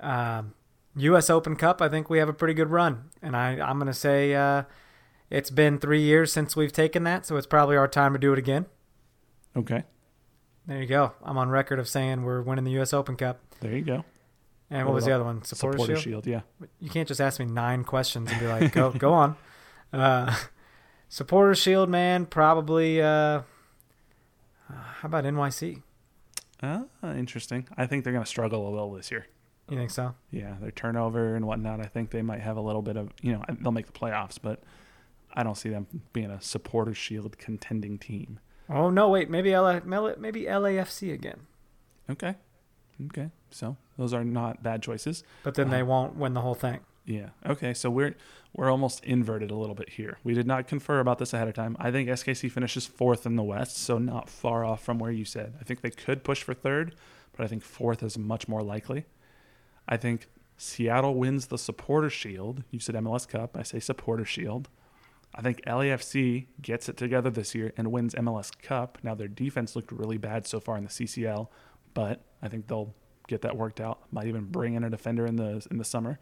Um, U.S. Open Cup, I think we have a pretty good run, and I I'm gonna say uh, it's been three years since we've taken that, so it's probably our time to do it again. Okay. There you go. I'm on record of saying we're winning the U.S. Open Cup. There you go. And What what was the other one? Supporter, Supporter Shield? Shield. Yeah. You can't just ask me nine questions and be like, go go on. Uh, supporter Shield, man, probably. Uh, how about NYC? Uh, interesting. I think they're going to struggle a little this year. You think so? Yeah, their turnover and whatnot. I think they might have a little bit of, you know, they'll make the playoffs, but I don't see them being a supporter shield contending team. Oh no, wait, maybe LA, maybe LAFC again. Okay. Okay. So those are not bad choices. But then they Uh, won't win the whole thing. Yeah. Okay. So we're we're almost inverted a little bit here. We did not confer about this ahead of time. I think SKC finishes fourth in the West, so not far off from where you said. I think they could push for third, but I think fourth is much more likely. I think Seattle wins the Supporter Shield. You said MLS Cup. I say Supporter Shield. I think LAFC gets it together this year and wins MLS Cup. Now their defense looked really bad so far in the CCL, but I think they'll get that worked out. Might even bring in a defender in the in the summer,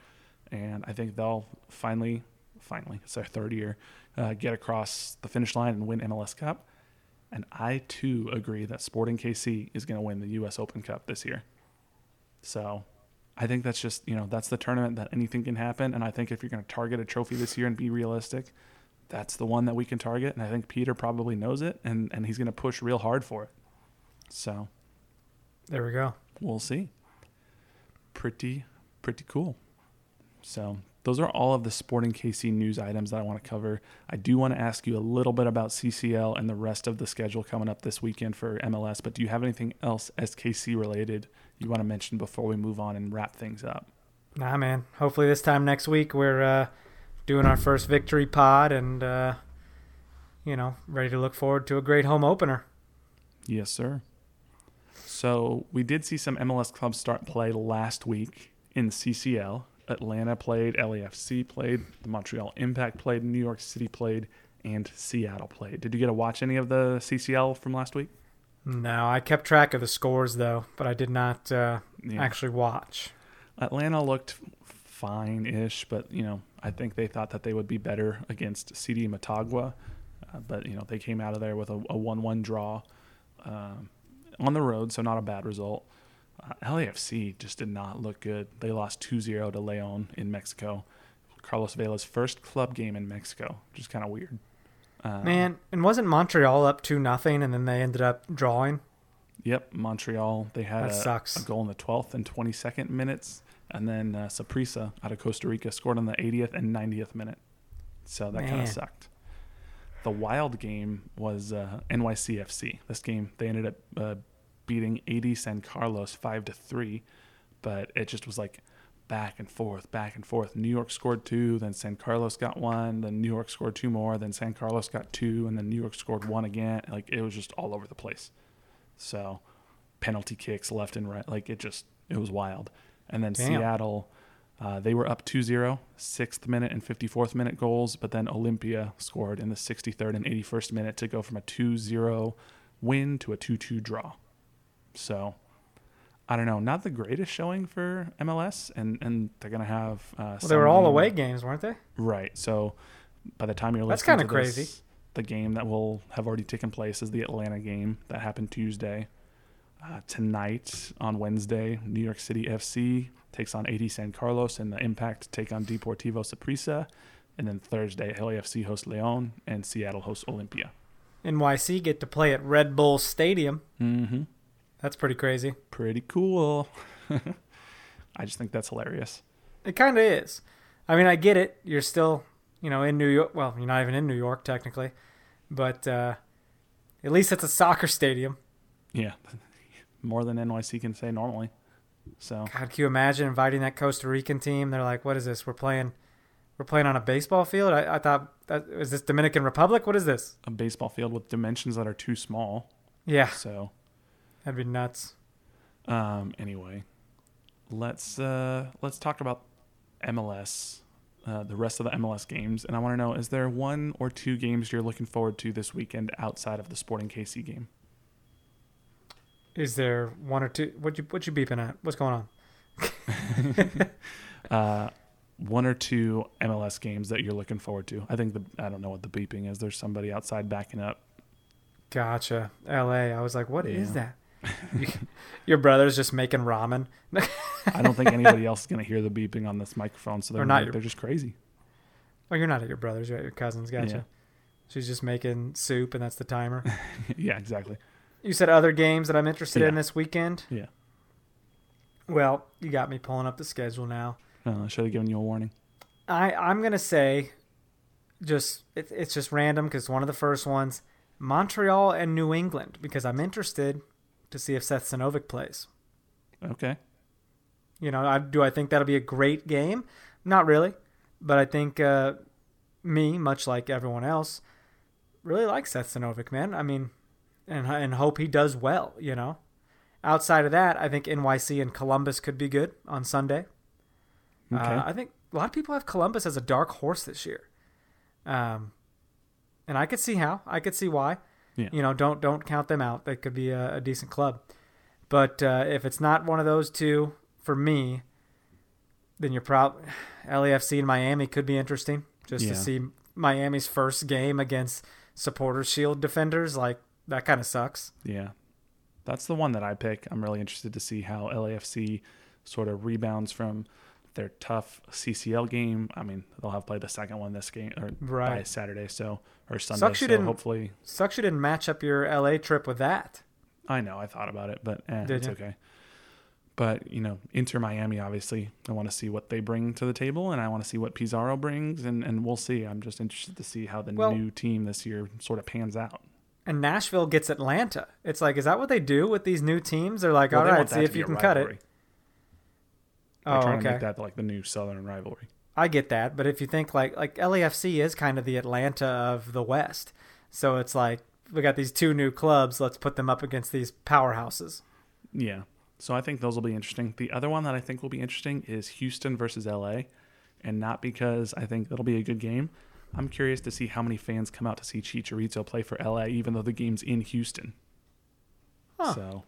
and I think they'll finally, finally, it's their third year, uh, get across the finish line and win MLS Cup. And I too agree that Sporting KC is going to win the U.S. Open Cup this year. So I think that's just, you know, that's the tournament that anything can happen. And I think if you're going to target a trophy this year and be realistic, that's the one that we can target. And I think Peter probably knows it and, and he's going to push real hard for it. So There we go. we'll see. Pretty, pretty cool. So those are all of the Sporting KC news items that I want to cover. I do want to ask you a little bit about CCL and the rest of the schedule coming up this weekend for MLS. But do you have anything else SKC related you want to mention before we move on and wrap things up? Nah, man. Hopefully this time next week we're uh, doing our first victory pod and uh, you know ready to look forward to a great home opener. Yes, sir. So we did see some MLS clubs start play last week in CCL. Atlanta played, LAFC played, the Montreal Impact played, New York City played, and Seattle played. Did you get to watch any of the CCL from last week? No, I kept track of the scores though, but I did not uh, Yeah. actually watch. Atlanta looked fine-ish, but you know, I think they thought that they would be better against CD Motagua, uh, but you know, they came out of there with a, a one-one draw um, on the road, so not a bad result. Uh, LAFC just did not look good. They lost 2-0 to Leon in Mexico. Carlos Vela's first club game in Mexico, which is kind of weird. Um, Man, and wasn't Montreal up two nothing and then they ended up drawing? Yep, Montreal. They had a, sucks. a goal in the 12th and 22nd minutes, and then uh, Saprissa out of Costa Rica scored on the 80th and 90th minute. So that kind of sucked. The wild game was uh, NYCFC. This game they ended up uh, beating AD San Carlos five to three, but it just was like back and forth, back and forth. New York scored two, then San Carlos got one, then New York scored two more, then San Carlos got two, and then New York scored one again. Like it was just all over the place. So penalty kicks left and right. Like it just, it was wild. And then Damn. Seattle, uh, they were up 2 0, sixth minute and 54th minute goals, but then Olimpia scored in the 63rd and 81st minute to go from a 2 0 win to a 2 2 draw. So I don't know, not the greatest showing for MLS, and, and they're going to have. Uh, Well, they were all away games, weren't they? Right. So by the time you're That's listening kinda to this, crazy. the game that will have already taken place is the Atlanta game that happened Tuesday. Uh, tonight on Wednesday, New York City FC takes on AD San Carlos, and the Impact take on Deportivo Saprissa. And then Thursday, LAFC hosts Leon, and Seattle hosts Olimpia. NYC get to play at Red Bull Stadium. Mm-hmm. That's pretty crazy. Pretty cool. I just think that's hilarious. It kind of is. I mean, I get it. You're still, you know, in New York. Well, you're not even in New York technically, but uh, at least it's a soccer stadium. Yeah, more than NYC can say normally. So God, can you imagine inviting that Costa Rican team? They're like, "What is this? We're playing, we're playing on a baseball field." I, I thought, that, is this Dominican Republic? What is this? a baseball field with dimensions that are too small. Yeah, So that'd be nuts. um, anyway, let's uh, let's talk about MLS. Uh, the rest of the MLS games, and I want to know: is there one or two games you're looking forward to this weekend outside of the Sporting KC game? Is there one or two? What you what you beeping at? What's going on? uh, one or two MLS games that you're looking forward to. I think the I don't know what the beeping is. There's somebody outside backing up. Gotcha. L.A. I was like, what is Yeah. that? Your brother's just making ramen. I don't think anybody else is gonna hear the beeping on this microphone, so they're Or not your- They're just crazy. Oh, you're not at your brother's. You're at your cousin's. Gotcha. Yeah. She's just making soup, and that's the timer. yeah, exactly. you said other games that I'm interested in this weekend. Yeah. Well, you got me pulling up the schedule now. Uh, I should have given you a warning. I I'm gonna say, just it, it's just random because one of the first ones. Montreal and New England because I'm interested to see if Seth Sinovic plays. Okay. You know, I, do I think that'll be a great game? Not really, but I think uh, me, much like everyone else, really like Seth Sinovic, man. I mean, and and hope he does well. You know, outside of that, I think NYC and Columbus could be good on Sunday. Okay. Uh, I think a lot of people have Columbus as a dark horse this year, um, and I could see how. I could see why. Yeah. You know, don't don't count them out. They could be a, a decent club, but uh, if it's not one of those two for me, then you're probably LAFC and Miami could be interesting just Yeah. to see Miami's first game against Supporters Shield defenders. Like that kind of sucks. yeah. That's the one that I pick. I'm really interested to see how LAFC sort of rebounds from their tough CCL game. I mean, they'll have played the second one this game or by Saturday, so or Sunday. Sucks you so didn't- hopefully, Sucks you didn't match up your LA trip with that. I know I thought about it, but eh, it's you? okay. But you know, Inter Miami, obviously, I want to see what they bring to the table, and I want to see what Pizarro brings, and and we'll see. I'm just interested to see how the Well- new team this year sort of pans out. And Nashville gets Atlanta. It's like, is that what they do with these new teams? They're like, Well, all they right, see if you can cut it. They're Oh, trying to okay. make that like the new Southern rivalry. I get that, but if you think like like LAFC is kind of the Atlanta of the West, so it's like we got these two new clubs. Let's put them up against these powerhouses. Yeah. So I think those will be interesting. The other one that I think will be interesting is Houston versus LA. And not because I think it'll be a good game. I'm curious to see how many fans come out to see Chicharito play for LA, even though the game's in Houston. Huh. So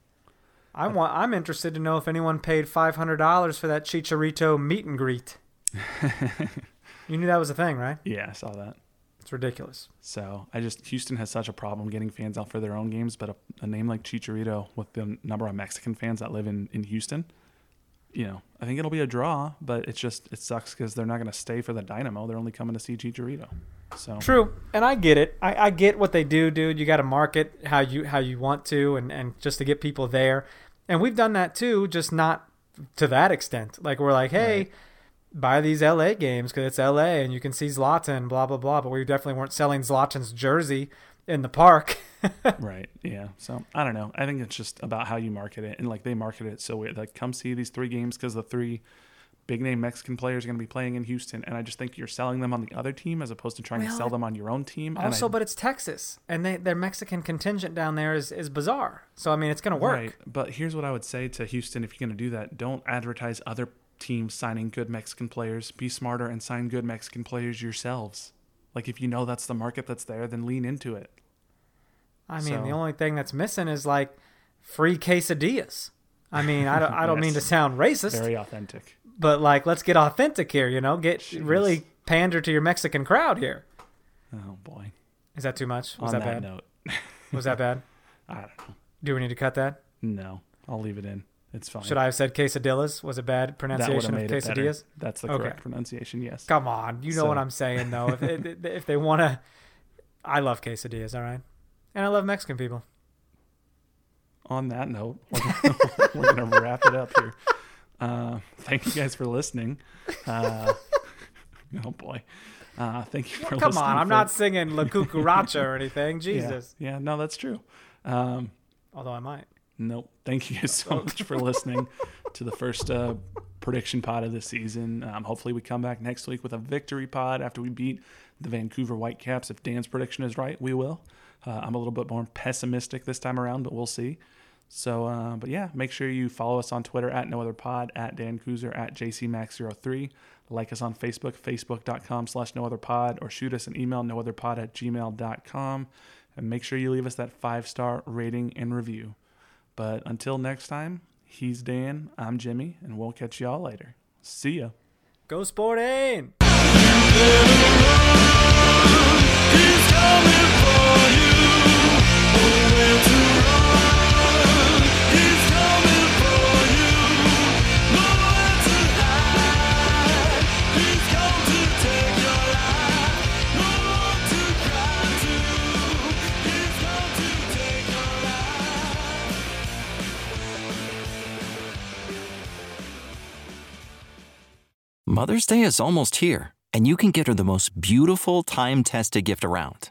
I want. I'm interested to know if anyone paid five hundred dollars for that Chicharito meet and greet. you knew that was a thing, right? yeah, I saw that. It's ridiculous. So I just Houston has such a problem getting fans out for their own games, but a, a name like Chicharito with the number of Mexican fans that live in, in Houston, you know, I think it'll be a draw, but it's just it sucks because they're not going to stay for the Dynamo. They're only coming to see Chicharito. So True, and I get it. I, I get what they do, dude. You got to market how you how you want to, and and just to get people there. And we've done that too, just not to that extent. Like we're like, hey, Right. buy these LA games because it's LA, and you can see Zlatan, blah blah blah. But we definitely weren't selling Zlatan's jersey in the park. right, yeah. So I don't know. I think it's just about how you market it, and like they market it so weird. Like come see these three games because the three big name Mexican players are going to be playing in Houston, and I just think you're selling them on the other team as opposed to trying to sell them on your own team. also, I, but it's Texas, and they, their Mexican contingent down there is is bizarre. So I mean, it's gonna work. Right. But here's what I would say to Houston if you're going to do that don't advertise other teams signing good Mexican players. Be smarter and sign good Mexican players yourselves. Like, if you know that's the market that's there, then lean into it. I mean, the only thing that's missing is like free quesadillas. I mean, I don't, I don't mean to sound racist, Very authentic. but like, let's get authentic here. You know, get Jeez. really pander to your Mexican crowd here. Oh, boy. Is that too much? Was that, that, bad? note, Was that bad? I don't know. Do we need to cut that? No, I'll leave it in. It's fine. Should I have said quesadillas? Was a bad pronunciation of quesadillas? That's the Okay. correct pronunciation. Yes. Come on, you know what I'm saying though. If, if, if they want to, I love quesadillas. All right, and I love Mexican people. on that note, we're we're gonna wrap it up here. Uh, thank you guys for listening. Uh, oh boy, uh, thank you for Come listening. on, I'm for- not singing La Cucaracha or anything. Yeah, Jesus. Yeah, no, that's true. Um, Although I might. nope. Thank you guys so much for listening to the first uh, prediction pod of the season. Um, hopefully, we come back next week with a victory pod after we beat the Vancouver Whitecaps. If Dan's prediction is right, we will. Uh, I'm a little bit more pessimistic this time around, but we'll see. So, uh, but yeah, make sure you follow us on Twitter at No Other Pod, at Dan Kuzer, at JCMax03. Like us on Facebook, facebook.com slash No Other Pod, or shoot us an email, nootherpod at gmail.com. And make sure you leave us that five star rating and review. But until next time, he's Dan, I'm Jimmy, and we'll catch y'all later. See ya. Go Sporting! Mother's Day is almost here, and you can get her the most beautiful time tested gift around